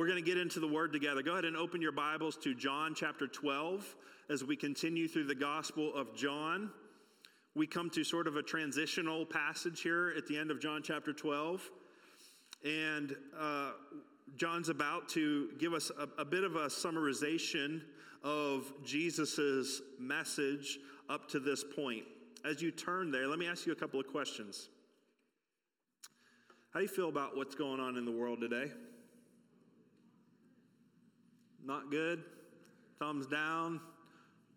we're going to get into the word together. Go ahead and open your Bibles to John chapter 12 as we continue through the Gospel of John. We come to sort of a transitional passage here at the end of John chapter 12. And uh, John's about to give us a, a bit of a summarization of Jesus' message up to this point. As you turn there, let me ask you a couple of questions. How do you feel about what's going on in the world today? Not good? Thumbs down?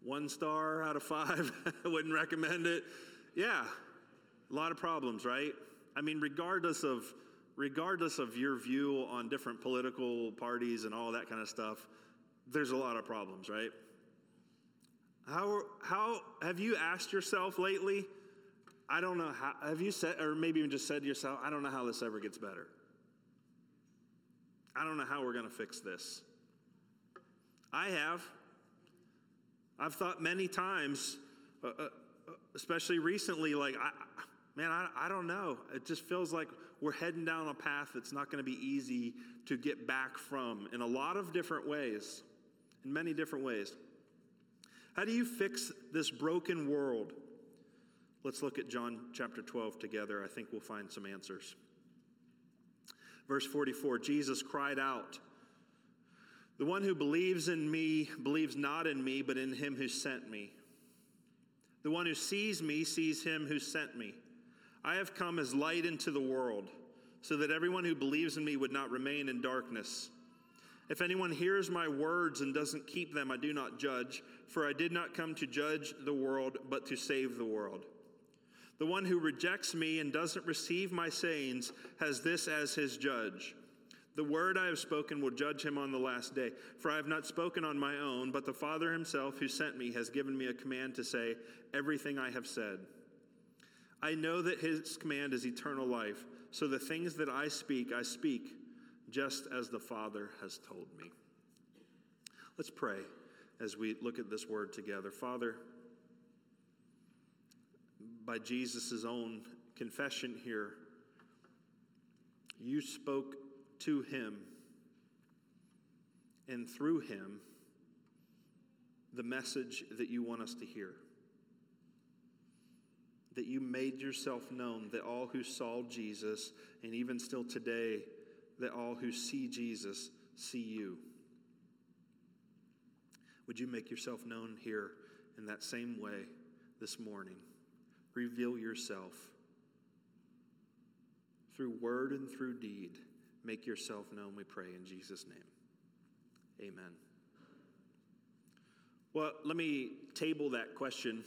One star out of five? Wouldn't recommend it? Yeah, a lot of problems, right? I mean, regardless of regardless of your view on different political parties and all that kind of stuff, there's a lot of problems, right? How, how have you asked yourself lately? I don't know how, have you said, or maybe even just said to yourself, I don't know how this ever gets better. I don't know how we're going to fix this. I have. I've thought many times, uh, uh, especially recently, like, I, man, I, I don't know. It just feels like we're heading down a path that's not going to be easy to get back from in a lot of different ways, in many different ways. How do you fix this broken world? Let's look at John chapter 12 together. I think we'll find some answers. Verse 44 Jesus cried out, The one who believes in me believes not in me, but in him who sent me. The one who sees me sees him who sent me. I have come as light into the world, so that everyone who believes in me would not remain in darkness. If anyone hears my words and doesn't keep them, I do not judge, for I did not come to judge the world, but to save the world. The one who rejects me and doesn't receive my sayings has this as his judge. The word I have spoken will judge him on the last day. For I have not spoken on my own, but the Father himself who sent me has given me a command to say everything I have said. I know that his command is eternal life, so the things that I speak, I speak just as the Father has told me. Let's pray as we look at this word together. Father, by Jesus' own confession here, you spoke to him and through him the message that you want us to hear that you made yourself known, that all who saw Jesus, and even still today, that all who see Jesus see you. Would you make yourself known here in that same way this morning? Reveal yourself through word and through deed. Make yourself known, we pray in Jesus' name. Amen. Well, let me table that question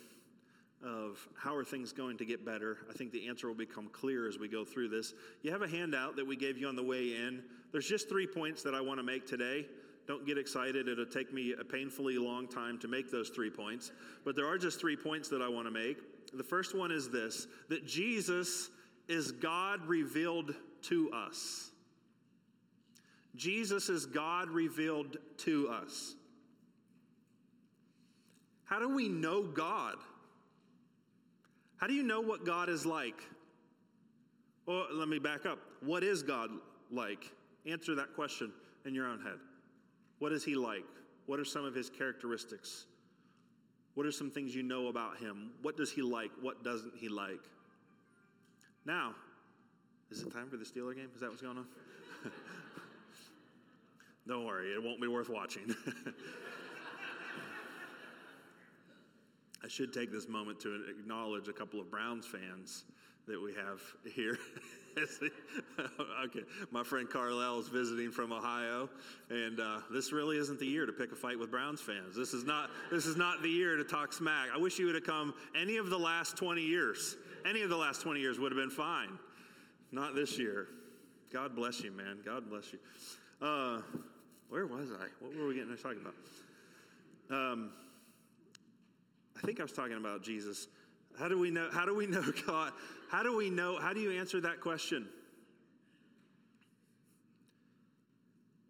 of how are things going to get better. I think the answer will become clear as we go through this. You have a handout that we gave you on the way in. There's just three points that I want to make today. Don't get excited. It'll take me a painfully long time to make those three points. But there are just three points that I want to make. The first one is this that Jesus is God revealed to us. Jesus is God revealed to us. How do we know God? How do you know what God is like? Well, let me back up. What is God like? Answer that question in your own head. What is He like? What are some of His characteristics? What are some things you know about Him? What does He like? What doesn't He like? Now, is it time for the Steeler game? Is that what's going on? Don't worry, it won't be worth watching. I should take this moment to acknowledge a couple of Browns fans that we have here. okay, my friend Carlisle is visiting from Ohio, and uh, this really isn't the year to pick a fight with Browns fans. This is not this is not the year to talk smack. I wish you would have come any of the last 20 years. Any of the last 20 years would have been fine. Not this year. God bless you, man. God bless you. Uh, where was I? What were we getting talking about? Um, I think I was talking about Jesus. How do we know? How do we know God? How do we know? How do you answer that question?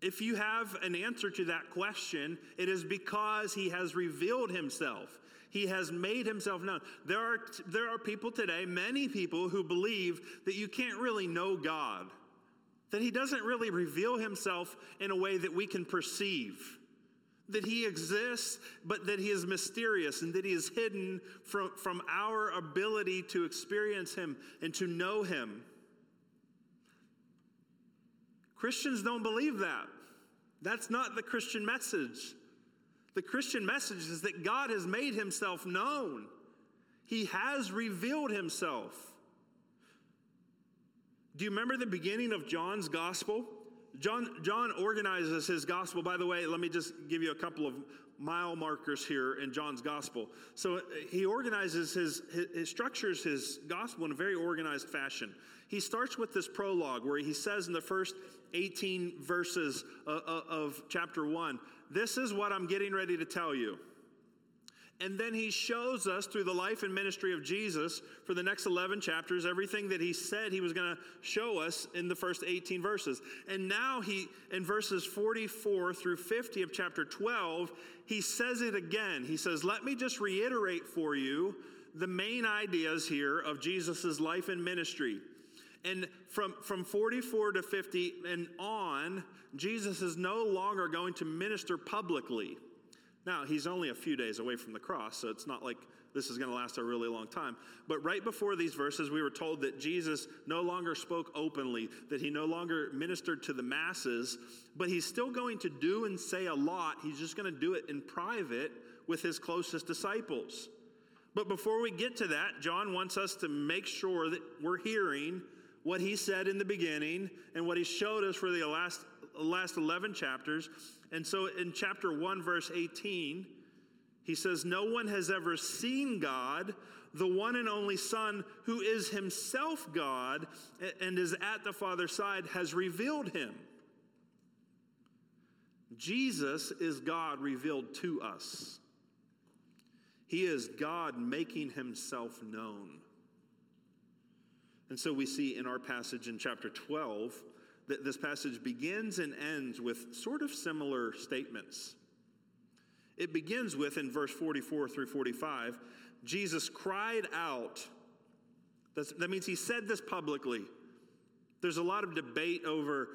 If you have an answer to that question, it is because he has revealed himself. He has made himself known. There are, there are people today, many people, who believe that you can't really know God that he doesn't really reveal himself in a way that we can perceive. That he exists, but that he is mysterious and that he is hidden from, from our ability to experience him and to know him. Christians don't believe that. That's not the Christian message. The Christian message is that God has made himself known, he has revealed himself. Do you remember the beginning of John's gospel? John, John organizes his gospel. By the way, let me just give you a couple of mile markers here in John's gospel. So he organizes his, his, structures his gospel in a very organized fashion. He starts with this prologue where he says in the first 18 verses of, uh, uh, of chapter 1, This is what I'm getting ready to tell you. And then he shows us through the life and ministry of Jesus for the next 11 chapters everything that he said he was going to show us in the first 18 verses. And now he, in verses 44 through 50 of chapter 12, he says it again. He says, Let me just reiterate for you the main ideas here of Jesus' life and ministry. And from, from 44 to 50 and on, Jesus is no longer going to minister publicly. Now, he's only a few days away from the cross, so it's not like this is going to last a really long time. But right before these verses, we were told that Jesus no longer spoke openly, that he no longer ministered to the masses, but he's still going to do and say a lot. He's just going to do it in private with his closest disciples. But before we get to that, John wants us to make sure that we're hearing what he said in the beginning and what he showed us for the last, last 11 chapters. And so in chapter 1, verse 18, he says, No one has ever seen God, the one and only Son, who is himself God and is at the Father's side, has revealed him. Jesus is God revealed to us. He is God making himself known. And so we see in our passage in chapter 12 this passage begins and ends with sort of similar statements. It begins with, in verse 44 through 45, Jesus cried out. That's, that means he said this publicly. There's a lot of debate over,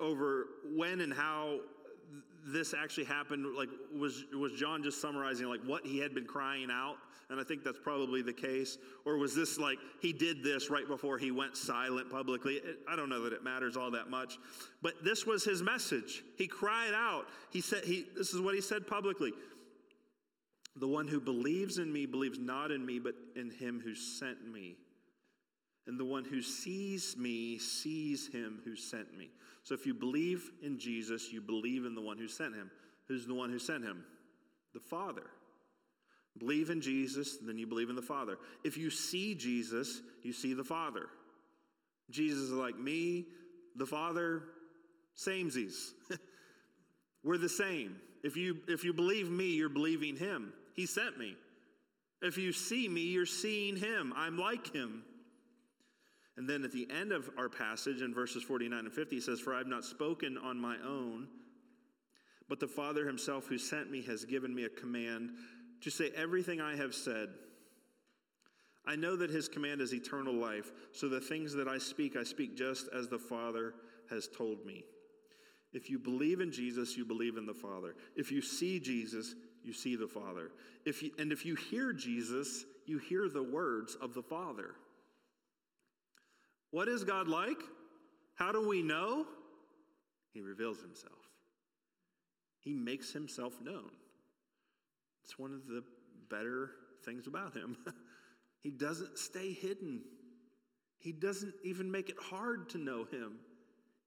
over when and how this actually happened. Like, was, was John just summarizing like what he had been crying out? And I think that's probably the case. Or was this like he did this right before he went silent publicly? It, I don't know that it matters all that much. But this was his message. He cried out. He said, he, This is what he said publicly. The one who believes in me believes not in me, but in him who sent me. And the one who sees me sees him who sent me. So if you believe in Jesus, you believe in the one who sent him. Who's the one who sent him? The Father. Believe in Jesus, then you believe in the Father. If you see Jesus, you see the Father. Jesus is like me, the Father, samesies. We're the same. If you, if you believe me, you're believing him. He sent me. If you see me, you're seeing him. I'm like him. And then at the end of our passage in verses 49 and 50, he says, For I have not spoken on my own, but the Father himself who sent me has given me a command to say everything I have said. I know that his command is eternal life, so the things that I speak, I speak just as the Father has told me. If you believe in Jesus, you believe in the Father. If you see Jesus, you see the Father. If you, and if you hear Jesus, you hear the words of the Father. What is God like? How do we know? He reveals himself, he makes himself known. It's one of the better things about him. he doesn't stay hidden, he doesn't even make it hard to know him.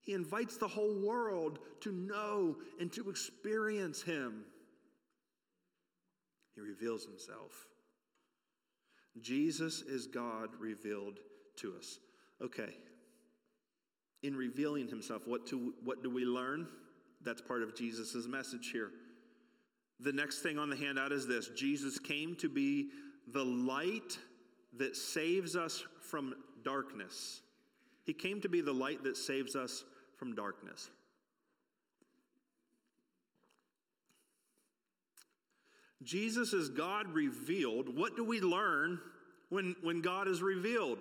He invites the whole world to know and to experience him. He reveals himself. Jesus is God revealed to us. Okay. In revealing himself, what, to, what do we learn? That's part of Jesus' message here. The next thing on the handout is this Jesus came to be the light that saves us from darkness. He came to be the light that saves us from darkness. Jesus is God revealed. What do we learn when, when God is revealed?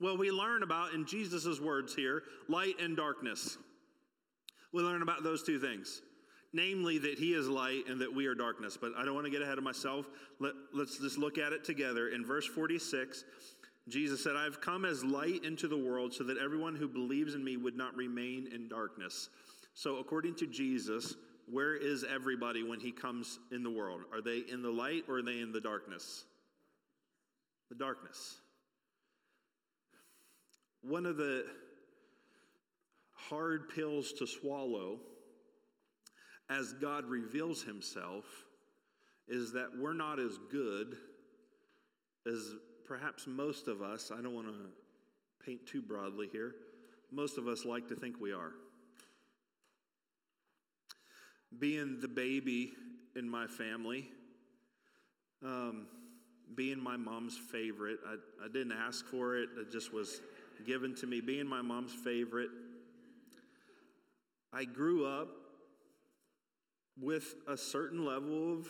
Well, we learn about, in Jesus' words here, light and darkness. We learn about those two things namely that he is light and that we are darkness. But I don't want to get ahead of myself. Let, us just look at it together. In verse 46, Jesus said, I've come as light into the world so that everyone who believes in me would not remain in darkness. So, according to Jesus, where is everybody when he comes in the world? Are they in the light or are they in the darkness? The darkness. One of the hard pills to swallow as God reveals himself is that we're not as good as perhaps most of us, I don't want to paint too broadly here, most of us like to think we are. Being the baby in my family, um, being my mom's favorite, I, I didn't ask for it, it just was given to me. Being my mom's favorite, I grew up with a certain level of,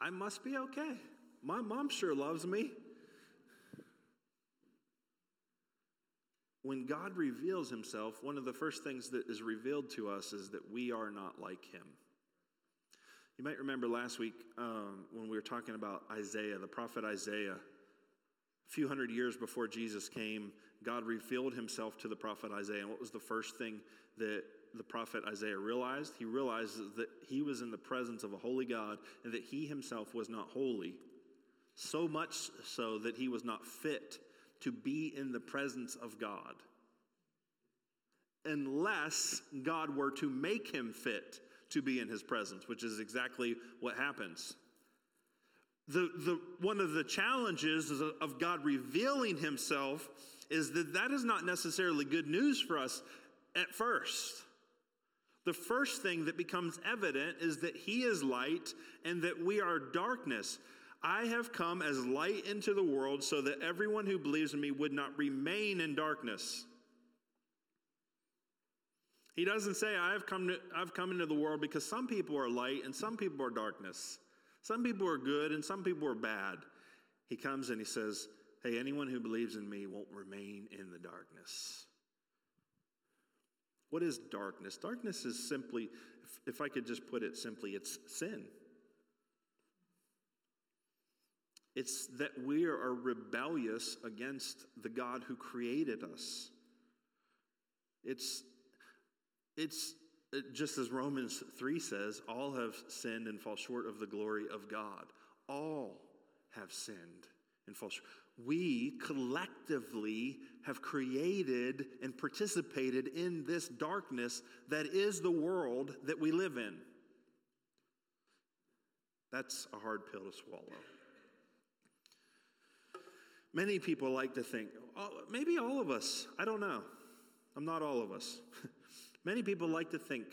I must be okay. My mom sure loves me. When God reveals himself, one of the first things that is revealed to us is that we are not like him. You might remember last week um, when we were talking about Isaiah, the prophet Isaiah. Few hundred years before Jesus came, God revealed himself to the prophet Isaiah. And what was the first thing that the prophet Isaiah realized? He realized that he was in the presence of a holy God and that he himself was not holy. So much so that he was not fit to be in the presence of God unless God were to make him fit to be in his presence, which is exactly what happens. The, the, one of the challenges uh, of God revealing himself is that that is not necessarily good news for us at first. The first thing that becomes evident is that He is light and that we are darkness. I have come as light into the world so that everyone who believes in me would not remain in darkness. He doesn't say, I've come, to, I've come into the world because some people are light and some people are darkness. Some people are good and some people are bad. He comes and he says, Hey, anyone who believes in me won't remain in the darkness. What is darkness? Darkness is simply, if, if I could just put it simply, it's sin. It's that we are rebellious against the God who created us. It's, it's just as Romans 3 says, all have sinned and fall short of the glory of God. All have sinned and fall short we collectively have created and participated in this darkness that is the world that we live in. That's a hard pill to swallow. Many people like to think, oh, maybe all of us, I don't know. I'm not all of us. Many people like to think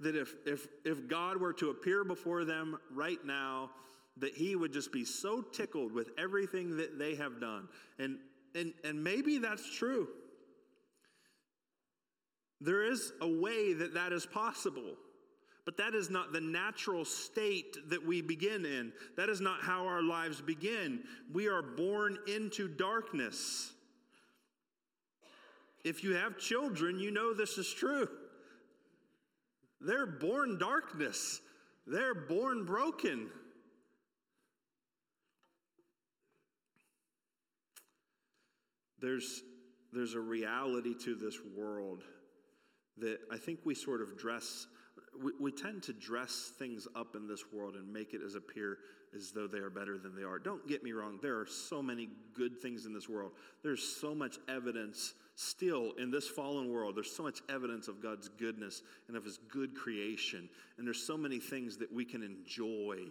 that if, if, if God were to appear before them right now that he would just be so tickled with everything that they have done. And, and, and maybe that's true. There is a way that that is possible, but that is not the natural state that we begin in. That is not how our lives begin. We are born into darkness. If you have children, you know this is true. They're born darkness, they're born broken. there's, there's a reality to this world that I think we sort of dress, we, we tend to dress things up in this world and make it as appear as though they are better than they are. Don't get me wrong, there are so many good things in this world. There's so much evidence still in this fallen world. There's so much evidence of God's goodness and of His good creation. And there's so many things that we can enjoy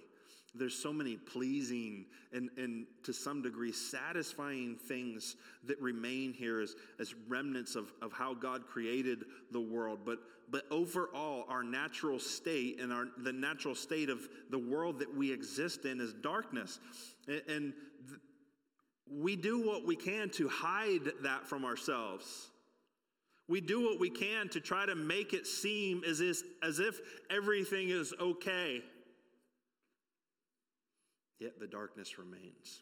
there's so many pleasing and, and to some degree satisfying things that remain here as, as remnants of, of how God created the world. But, but overall, our natural state and our, the natural state of the world that we exist in is darkness. And, and th- we do what we can to hide that from ourselves. We do what we can to try to make it seem as if, as if everything is okay yet the darkness remains.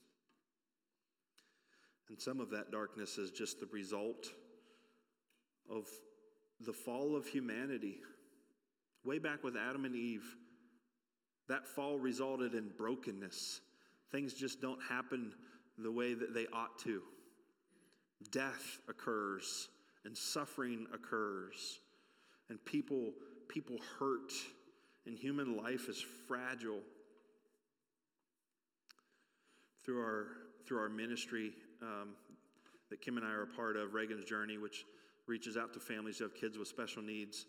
And some of that darkness is just the result of the fall of humanity. Way back with Adam and Eve, that fall resulted in brokenness. Things just don't happen the way that they ought to. Death occurs and suffering occurs and people people hurt and human life is fragile. Through our through our ministry um, that Kim and I are a part of, Reagan's Journey, which reaches out to families who have kids with special needs.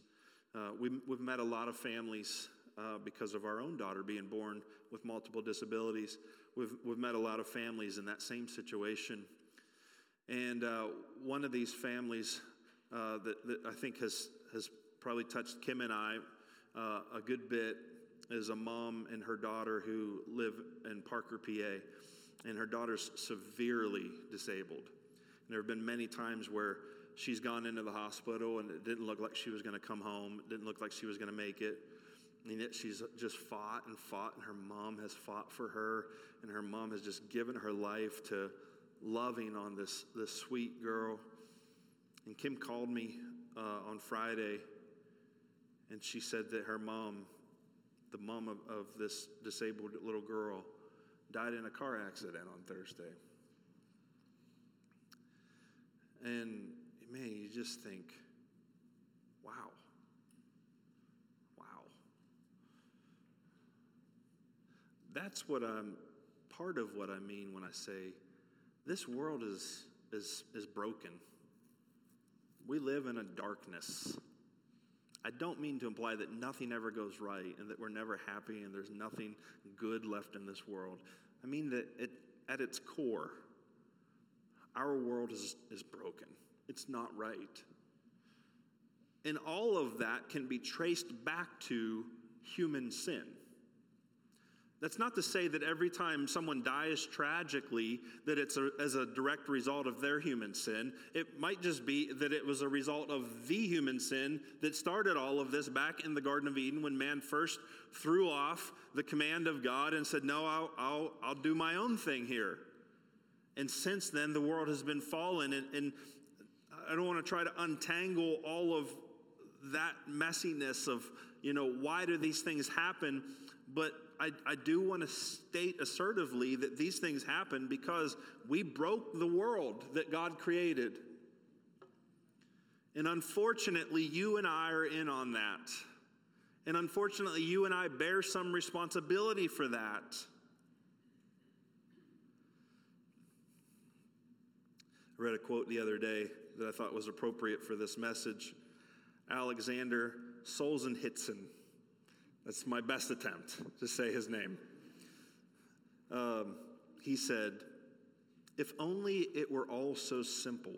Uh, we, we've met a lot of families uh, because of our own daughter being born with multiple disabilities. We've, we've met a lot of families in that same situation. And uh, one of these families uh, that, that, I think has, has probably touched Kim and I uh, a good bit is a mom and her daughter who live in Parker, PA. And her daughter's severely disabled. And there have been many times where she's gone into the hospital and it didn't look like she was going to come home. It didn't look like she was going to make it. And yet she's just fought and fought, and her mom has fought for her, and her mom has just given her life to loving on this, this sweet girl. And Kim called me uh, on Friday, and she said that her mom, the mom of, of this disabled little girl, died in a car accident on Thursday. And man, you just think, wow. Wow. That's what I'm, part of what I mean when I say this world is, is, is broken. We live in a darkness. I don't mean to imply that nothing ever goes right and that we're never happy and there's nothing good left in this world. I mean that it, at its core, our world is, is broken. It's not right. And all of that can be traced back to human sin. That's not to say that every time someone dies tragically that it's a, as a direct result of their human sin. It might just be that it was a result of the human sin that started all of this back in the Garden of Eden when man first threw off the command of God and said, "No, I'll, I'll, I'll do my own thing here." And since then, the world has been fallen, and, and I don't want to try to untangle all of that messiness of, you know, why do these things happen? But I, I do want to state assertively that these things happen because we broke the world that God created. And unfortunately, you and I are in on that. And unfortunately, you and I bear some responsibility for that. I read a quote the other day that I thought was appropriate for this message. Alexander Solzhenitsyn. That's my best attempt to say his name. Um, he said, If only it were all so simple.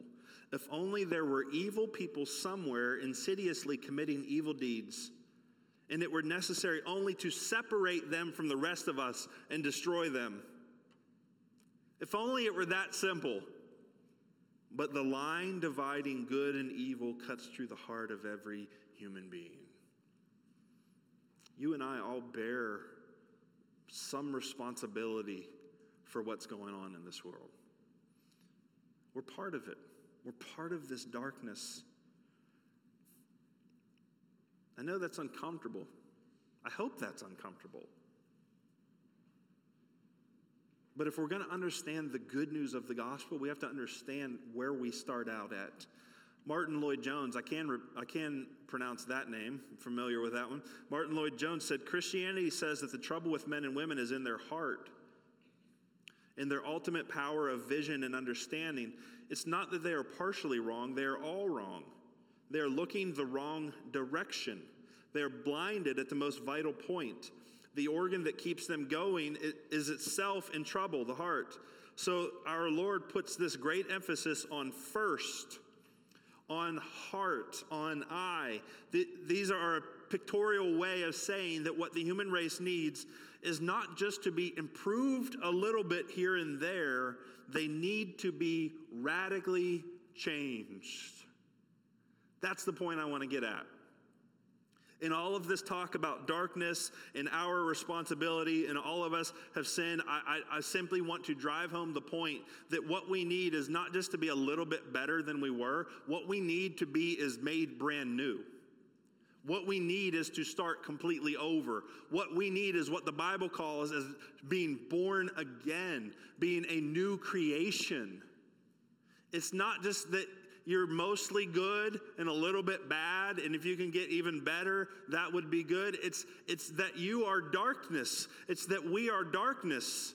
If only there were evil people somewhere insidiously committing evil deeds, and it were necessary only to separate them from the rest of us and destroy them. If only it were that simple. But the line dividing good and evil cuts through the heart of every human being. You and I all bear some responsibility for what's going on in this world. We're part of it, we're part of this darkness. I know that's uncomfortable. I hope that's uncomfortable. But if we're going to understand the good news of the gospel, we have to understand where we start out at. Martyn Lloyd-Jones, I can, I can pronounce that name, I'm familiar with that one. Martyn Lloyd-Jones said Christianity says that the trouble with men and women is in their heart, in their ultimate power of vision and understanding. It's not that they are partially wrong, they are all wrong. They are looking the wrong direction. They are blinded at the most vital point the organ that keeps them going is itself in trouble, the heart. So our Lord puts this great emphasis on first, on heart, on eye. These are a pictorial way of saying that what the human race needs is not just to be improved a little bit here and there, they need to be radically changed. That's the point I want to get at. In all of this talk about darkness and our responsibility, and all of us have sinned, I, I, I, simply want to drive home the point that what we need is not just to be a little bit better than we were, what we need to be is made brand new. What we need is to start completely over. What we need is what the Bible calls as being born again, being a new creation. It's not just that you're mostly good and a little bit bad, and if you can get even better, that would be good. It's, it's that you are darkness, it's that we are darkness.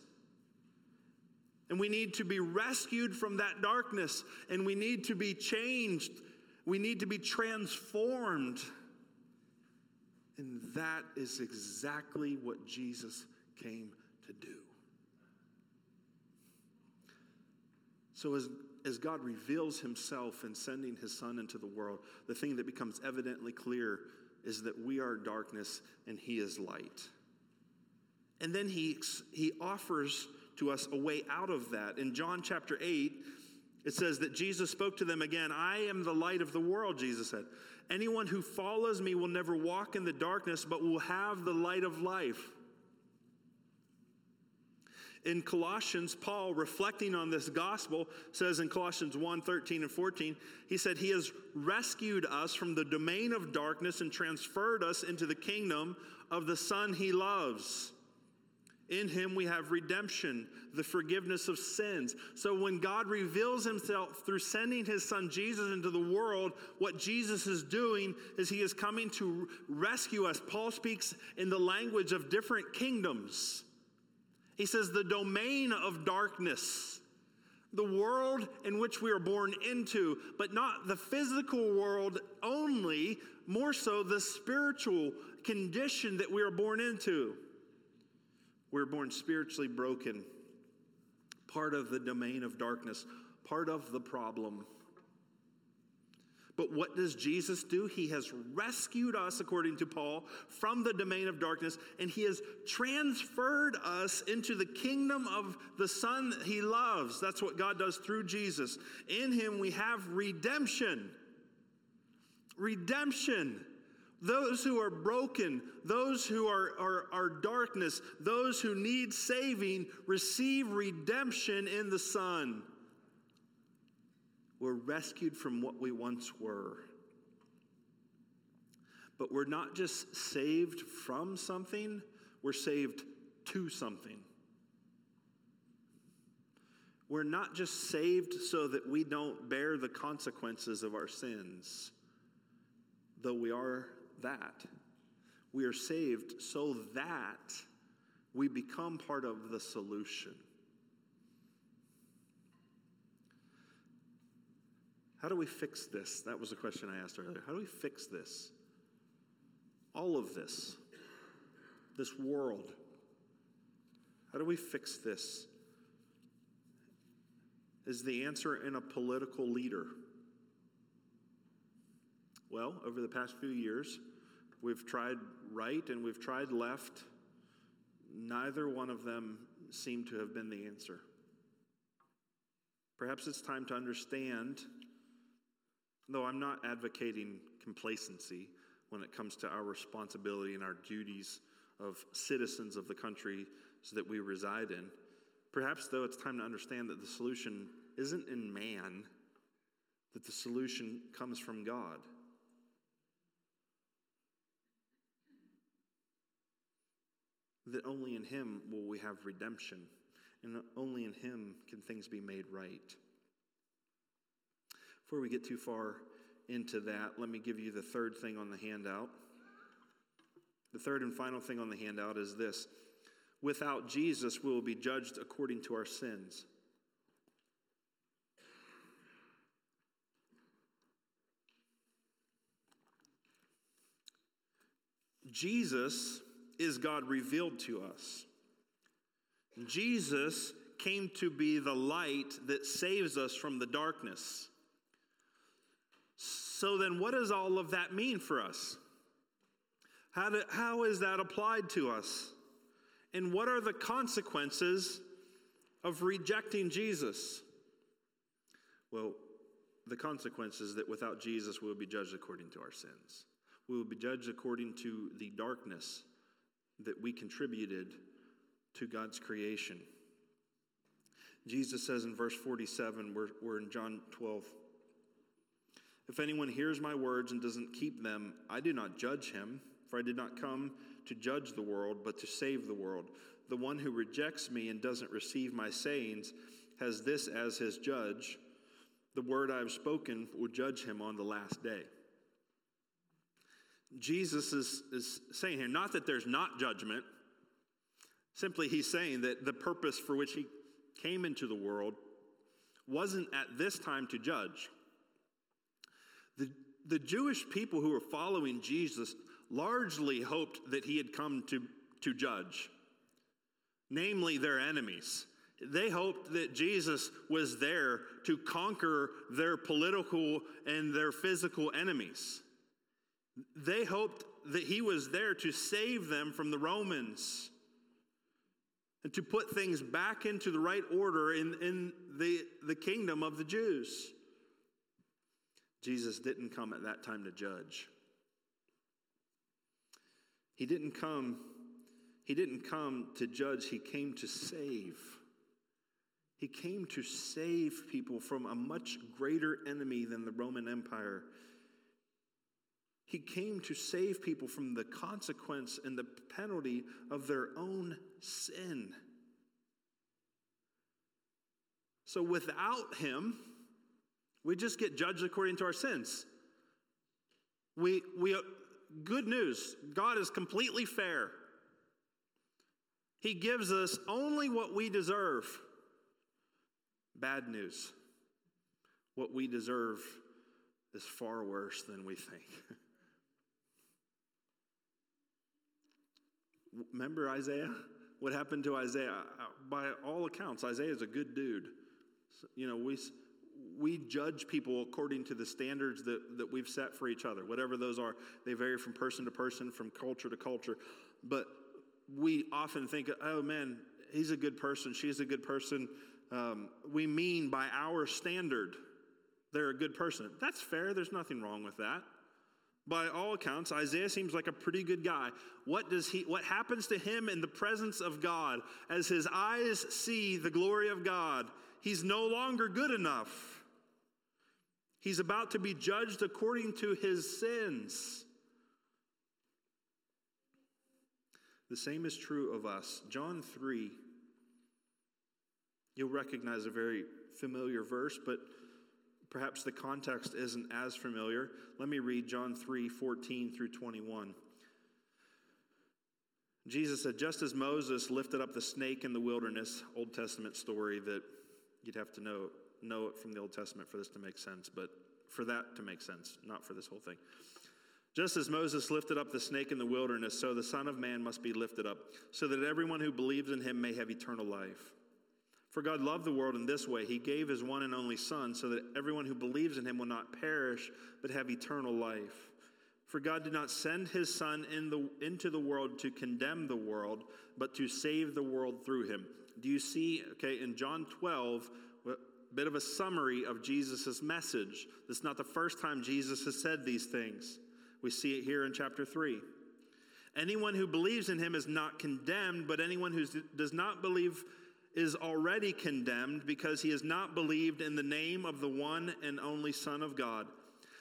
And we need to be rescued from that darkness, and we need to be changed. We need to be transformed. And that is exactly what Jesus came to do. So, as as God reveals himself in sending his son into the world, the thing that becomes evidently clear is that we are darkness and he is light. And then he, he offers to us a way out of that. In John chapter 8, it says that Jesus spoke to them again. I am the light of the world, Jesus said. Anyone who follows me will never walk in the darkness, but will have the light of life. In Colossians, Paul, reflecting on this gospel, says in Colossians 1 13 and 14, he said, He has rescued us from the domain of darkness and transferred us into the kingdom of the Son he loves. In him we have redemption, the forgiveness of sins. So when God reveals himself through sending his son Jesus into the world, what Jesus is doing is he is coming to rescue us. Paul speaks in the language of different kingdoms. He says, the domain of darkness, the world in which we are born into, but not the physical world only, more so the spiritual condition that we are born into. We're born spiritually broken, part of the domain of darkness, part of the problem. But what does Jesus do? He has rescued us, according to Paul, from the domain of darkness, and he has transferred us into the kingdom of the Son he loves. That's what God does through Jesus. In him we have redemption. Redemption. Those who are broken, those who are, are, are darkness, those who need saving, receive redemption in the Son. We're rescued from what we once were. But we're not just saved from something, we're saved to something. We're not just saved so that we don't bear the consequences of our sins, though we are that. We are saved so that we become part of the solution. How do we fix this? That was a question I asked earlier. How do we fix this? All of this, this world. How do we fix this? Is the answer in a political leader? Well, over the past few years, we've tried right and we've tried left. Neither one of them seemed to have been the answer. Perhaps it's time to understand Though I'm not advocating complacency when it comes to our responsibility and our duties of citizens of the country that we reside in. Perhaps, though, it's time to understand that the solution isn't in man, that the solution comes from God. That only in Him will we have redemption, and only in Him can things be made right. Before we get too far into that, let me give you the third thing on the handout. The third and final thing on the handout is this without Jesus, we will be judged according to our sins. Jesus is God revealed to us. Jesus came to be the light that saves us from the darkness. So then, what does all of that mean for us? How, do, how is that applied to us? And what are the consequences of rejecting Jesus? Well, the consequence is that without Jesus, we'll be judged according to our sins. We will be judged according to the darkness that we contributed to God's creation. Jesus says in verse 47, we're, we're in John 12. If anyone hears my words and doesn't keep them, I do not judge him, for I did not come to judge the world, but to save the world. The one who rejects me and doesn't receive my sayings has this as his judge. The word I have spoken will judge him on the last day. Jesus is, is saying here, not that there's not judgment, simply he's saying that the purpose for which he came into the world wasn't at this time to judge. The, Jewish people who were following Jesus largely hoped that he had come to, to judge, namely their enemies. They hoped that Jesus was there to conquer their political and their physical enemies. They hoped that he was there to save them from the Romans and to put things back into the right order in, in the, the kingdom of the Jews. Jesus didn't come at that time to judge. He didn't come he didn't come to judge, he came to save. He came to save people from a much greater enemy than the Roman Empire. He came to save people from the consequence and the penalty of their own sin. So without him, we just get judged according to our sins. We, we, good news God is completely fair. He gives us only what we deserve. Bad news. What we deserve is far worse than we think. Remember Isaiah? What happened to Isaiah? Uh, by all accounts, Isaiah is a good dude. You know, we, we judge people according to the standards that, that we've set for each other, whatever those are. They vary from person to person, from culture to culture. But we often think, oh man, he's a good person, she's a good person. Um, we mean by our standard, they're a good person. That's fair, there's nothing wrong with that by all accounts, Isaiah seems like a pretty good guy. What does he what happens to him in the presence of God as his eyes see the glory of God? He's no longer good enough. He's about to be judged according to his sins. The same is true of us. John 3, you'll recognize a very familiar verse, but Perhaps the context isn't as familiar. Let me read John 3 14 through 21. Jesus said, Just as Moses lifted up the snake in the wilderness, Old Testament story that you'd have to know, know it from the Old Testament for this to make sense, but for that to make sense, not for this whole thing. Just as Moses lifted up the snake in the wilderness, so the Son of Man must be lifted up, so that everyone who believes in him may have eternal life. For God loved the world in this way He gave His one and only Son, so that everyone who believes in Him will not perish, but have eternal life. For God did not send His Son in the, into the world to condemn the world, but to save the world through Him. Do you see, okay, in John 12, a bit of a summary of Jesus' message. This is not the first time Jesus has said these things. We see it here in chapter 3. Anyone who believes in him is not condemned, but anyone who does not believe is already condemned because he has not believed in the name of the one and only Son of God.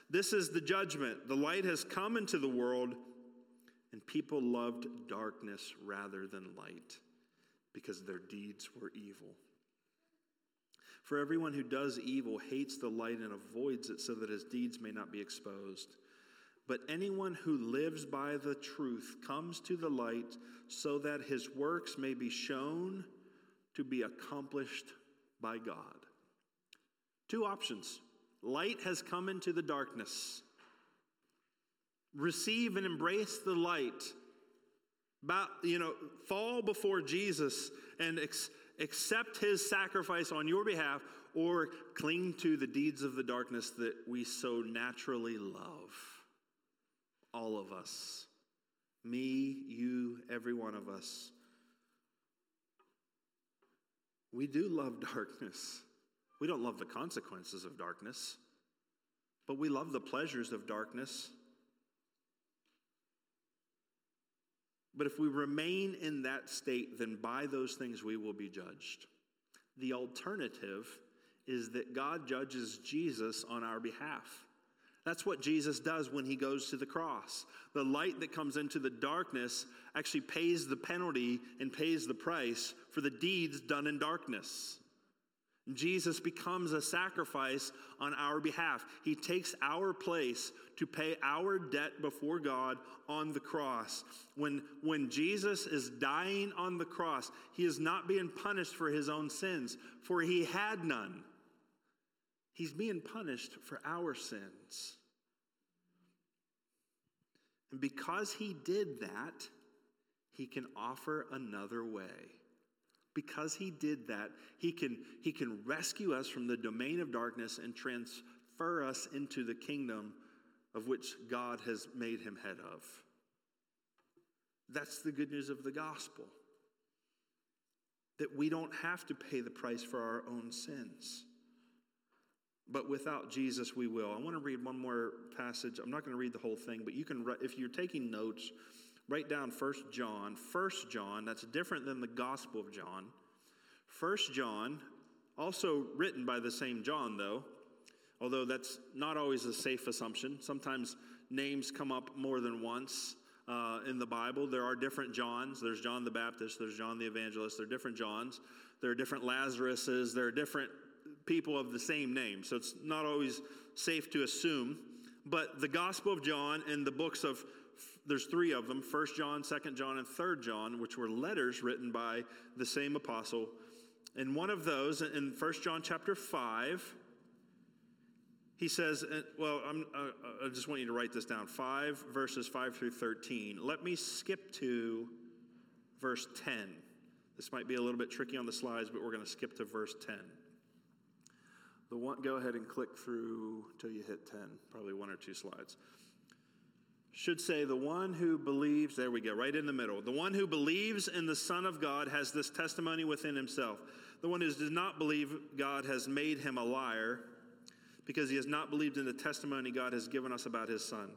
This is the judgment. The light has come into the world, and people loved darkness rather than light because their deeds were evil. For everyone who does evil hates the light and avoids it so that his deeds may not be exposed. But anyone who lives by the truth comes to the light so that his works may be shown to be accomplished by God. Two options light has come into the darkness. Receive and embrace the light. About, you know, fall before Jesus and accept his sacrifice on your behalf, or cling to the deeds of the darkness that we so naturally love. All of us. Me, you, every one of us. We do love darkness. We don't love the consequences of darkness, but we love the pleasures of darkness. But if we remain in that state, then by those things we will be judged. The alternative is that God judges Jesus on our behalf. That's what Jesus does when he goes to the cross. The light that comes into the darkness actually pays the penalty and pays the price for the deeds done in darkness. Jesus becomes a sacrifice on our behalf. He takes our place to pay our debt before God on the cross. When, when Jesus is dying on the cross, he is not being punished for his own sins, for he had none. He's being punished for our sins. And because he did that, he can offer another way. Because he did that, he can, he can rescue us from the domain of darkness and transfer us into the kingdom of which God has made him head of. That's the good news of the gospel. That we don't have to pay the price for our own sins. But without Jesus, we will. I want to read one more passage. I'm not going to read the whole thing, but you can, if you're taking notes, write down First John. First John, that's different than the Gospel of John. First John, also written by the same John, though, although that's not always a safe assumption. Sometimes names come up more than once. Uh, in the Bible, there are different Johns. There's John the Baptist, there's John the Evangelist, there are different Johns, there are different Lazaruses, there are different people of the same name. So it's not always safe to assume. But the Gospel of John and the books of there's three of them First John, Second John, and Third John, which were letters written by the same apostle. And one of those, in First John chapter 5, he says, uh, well, uh, I just want you to write this down 5 verses 5 through 13. Let me skip to verse 10. This might be a little bit tricky on the slides, but we're going to skip to verse 10. The one, go ahead and click through till you hit 10, probably one or two slides. Should say, the one who believes, there we go, right in the middle. The one who believes in the Son of God has this testimony within himself. The one who does not believe God has made him a liar because he has not believed in the testimony God has given us about his Son.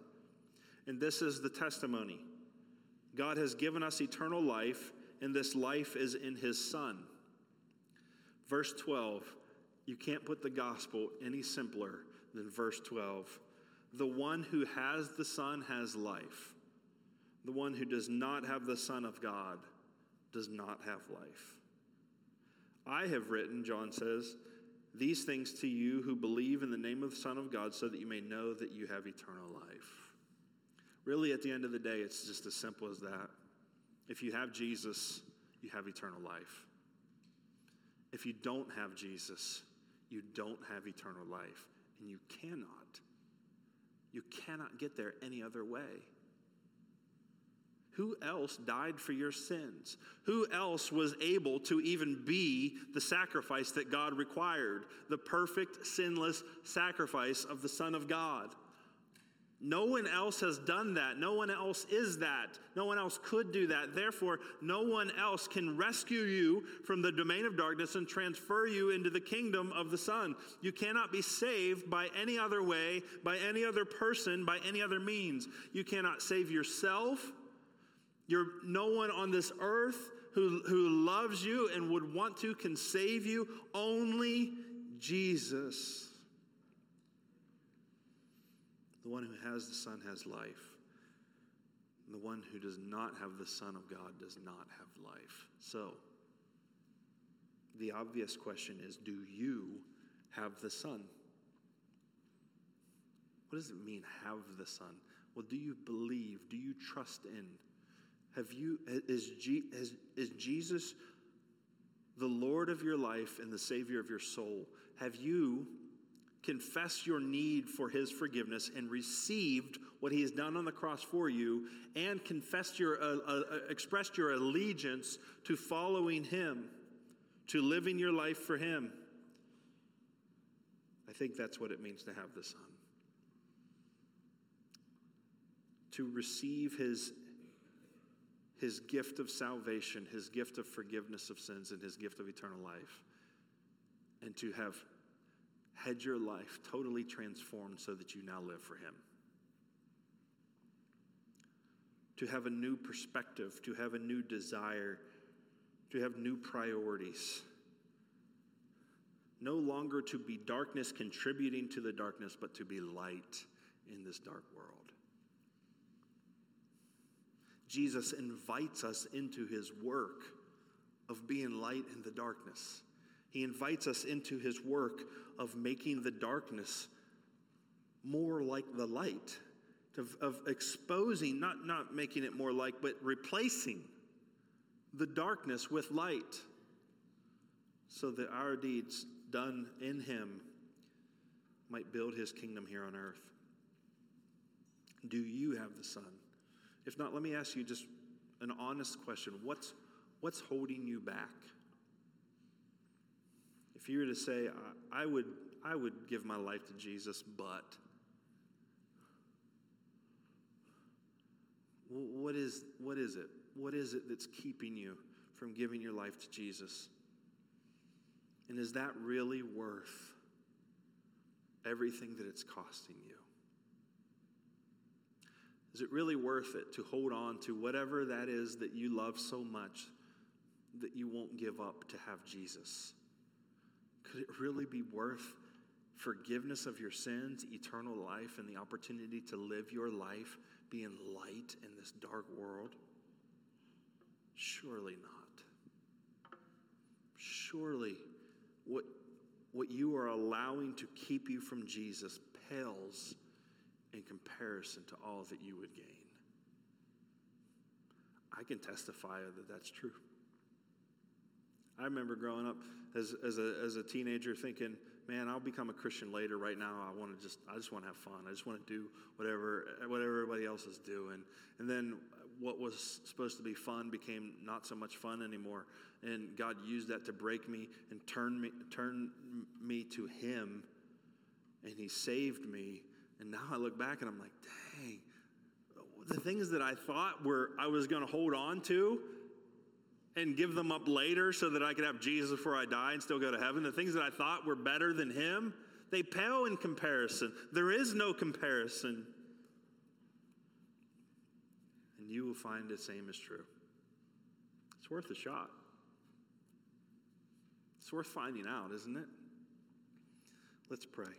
And this is the testimony God has given us eternal life, and this life is in his Son. Verse 12 you can't put the gospel any simpler than verse 12. The one who has the Son has life. The one who does not have the Son of God does not have life. I have written, John says, these things to you who believe in the name of the Son of God so that you may know that you have eternal life. Really, at the end of the day, it's just as simple as that. If you have Jesus, you have eternal life. If you don't have Jesus, you don't have eternal life. And you cannot. You cannot get there any other way. Who else died for your sins? Who else was able to even be the sacrifice that God required? The perfect, sinless sacrifice of the Son of God. No one else has done that. No one else is that. No one else could do that. Therefore, no one else can rescue you from the domain of darkness and transfer you into the kingdom of the Son. You cannot be saved by any other way, by any other person, by any other means. You cannot save yourself. You're no one on this earth who, who loves you and would want to can save you. Only Jesus. The one who has the Son has life. And the one who does not have the Son of God does not have life. So, the obvious question is do you have the Son? What does it mean, have the Son? Well, do you believe? Do you trust in? Have you, is, G, is, is Jesus the Lord of your life and the Savior of your soul? Have you confessed your need for his forgiveness and received what he has done on the cross for you and confessed your uh, uh, uh, expressed your allegiance to following him to living your life for him. I think that's what it means to have the son. To receive his his gift of salvation his gift of forgiveness of sins and his gift of eternal life. And to have had your life totally transformed so that you now live for Him. to have a new perspective, to have a new desire, to have new priorities. No longer to be darkness contributing to the darkness, but to be light in this dark world. Jesus invites us into his work of being light in the darkness. He invites us into his work of making the darkness more like the light, of, of exposing, not, not making it more like, but replacing the darkness with light so that our deeds done in him might build his kingdom here on earth. Do you have the Son? If not, let me ask you just an honest question. What's, what's holding you back? If you were to say, I, I would, I would give my life to Jesus, but what is, what is it? What is it that's keeping you from giving your life to Jesus? And is that really worth everything that it's costing you? Is it really worth it to hold on to whatever that is that you love so much that you won't give up to have Jesus? Could it really be worth forgiveness of your sins, eternal life, and the opportunity to live your life being light in this dark world? Surely not. Surely what, what you are allowing to keep you from Jesus pales in comparison to all that you would gain. I can testify that that's true. I remember growing up as, as, a, as a teenager thinking, man, I'll become a Christian later. Right now, I want to just, I just want to have fun. I just want to do whatever, whatever everybody else is doing. And then what was supposed to be fun became not so much fun anymore. And God used that to break me and turn me, turn me to Him. And He saved me and now I look back and I'm like, dang, the things that I thought were I was going to hold on to and give them up later so that I could have Jesus before I die and still go to heaven, the things that I thought were better than him, they pale in comparison. There is no comparison. And you will find the same is true. It's worth a shot. It's worth finding out, isn't it? Let's pray.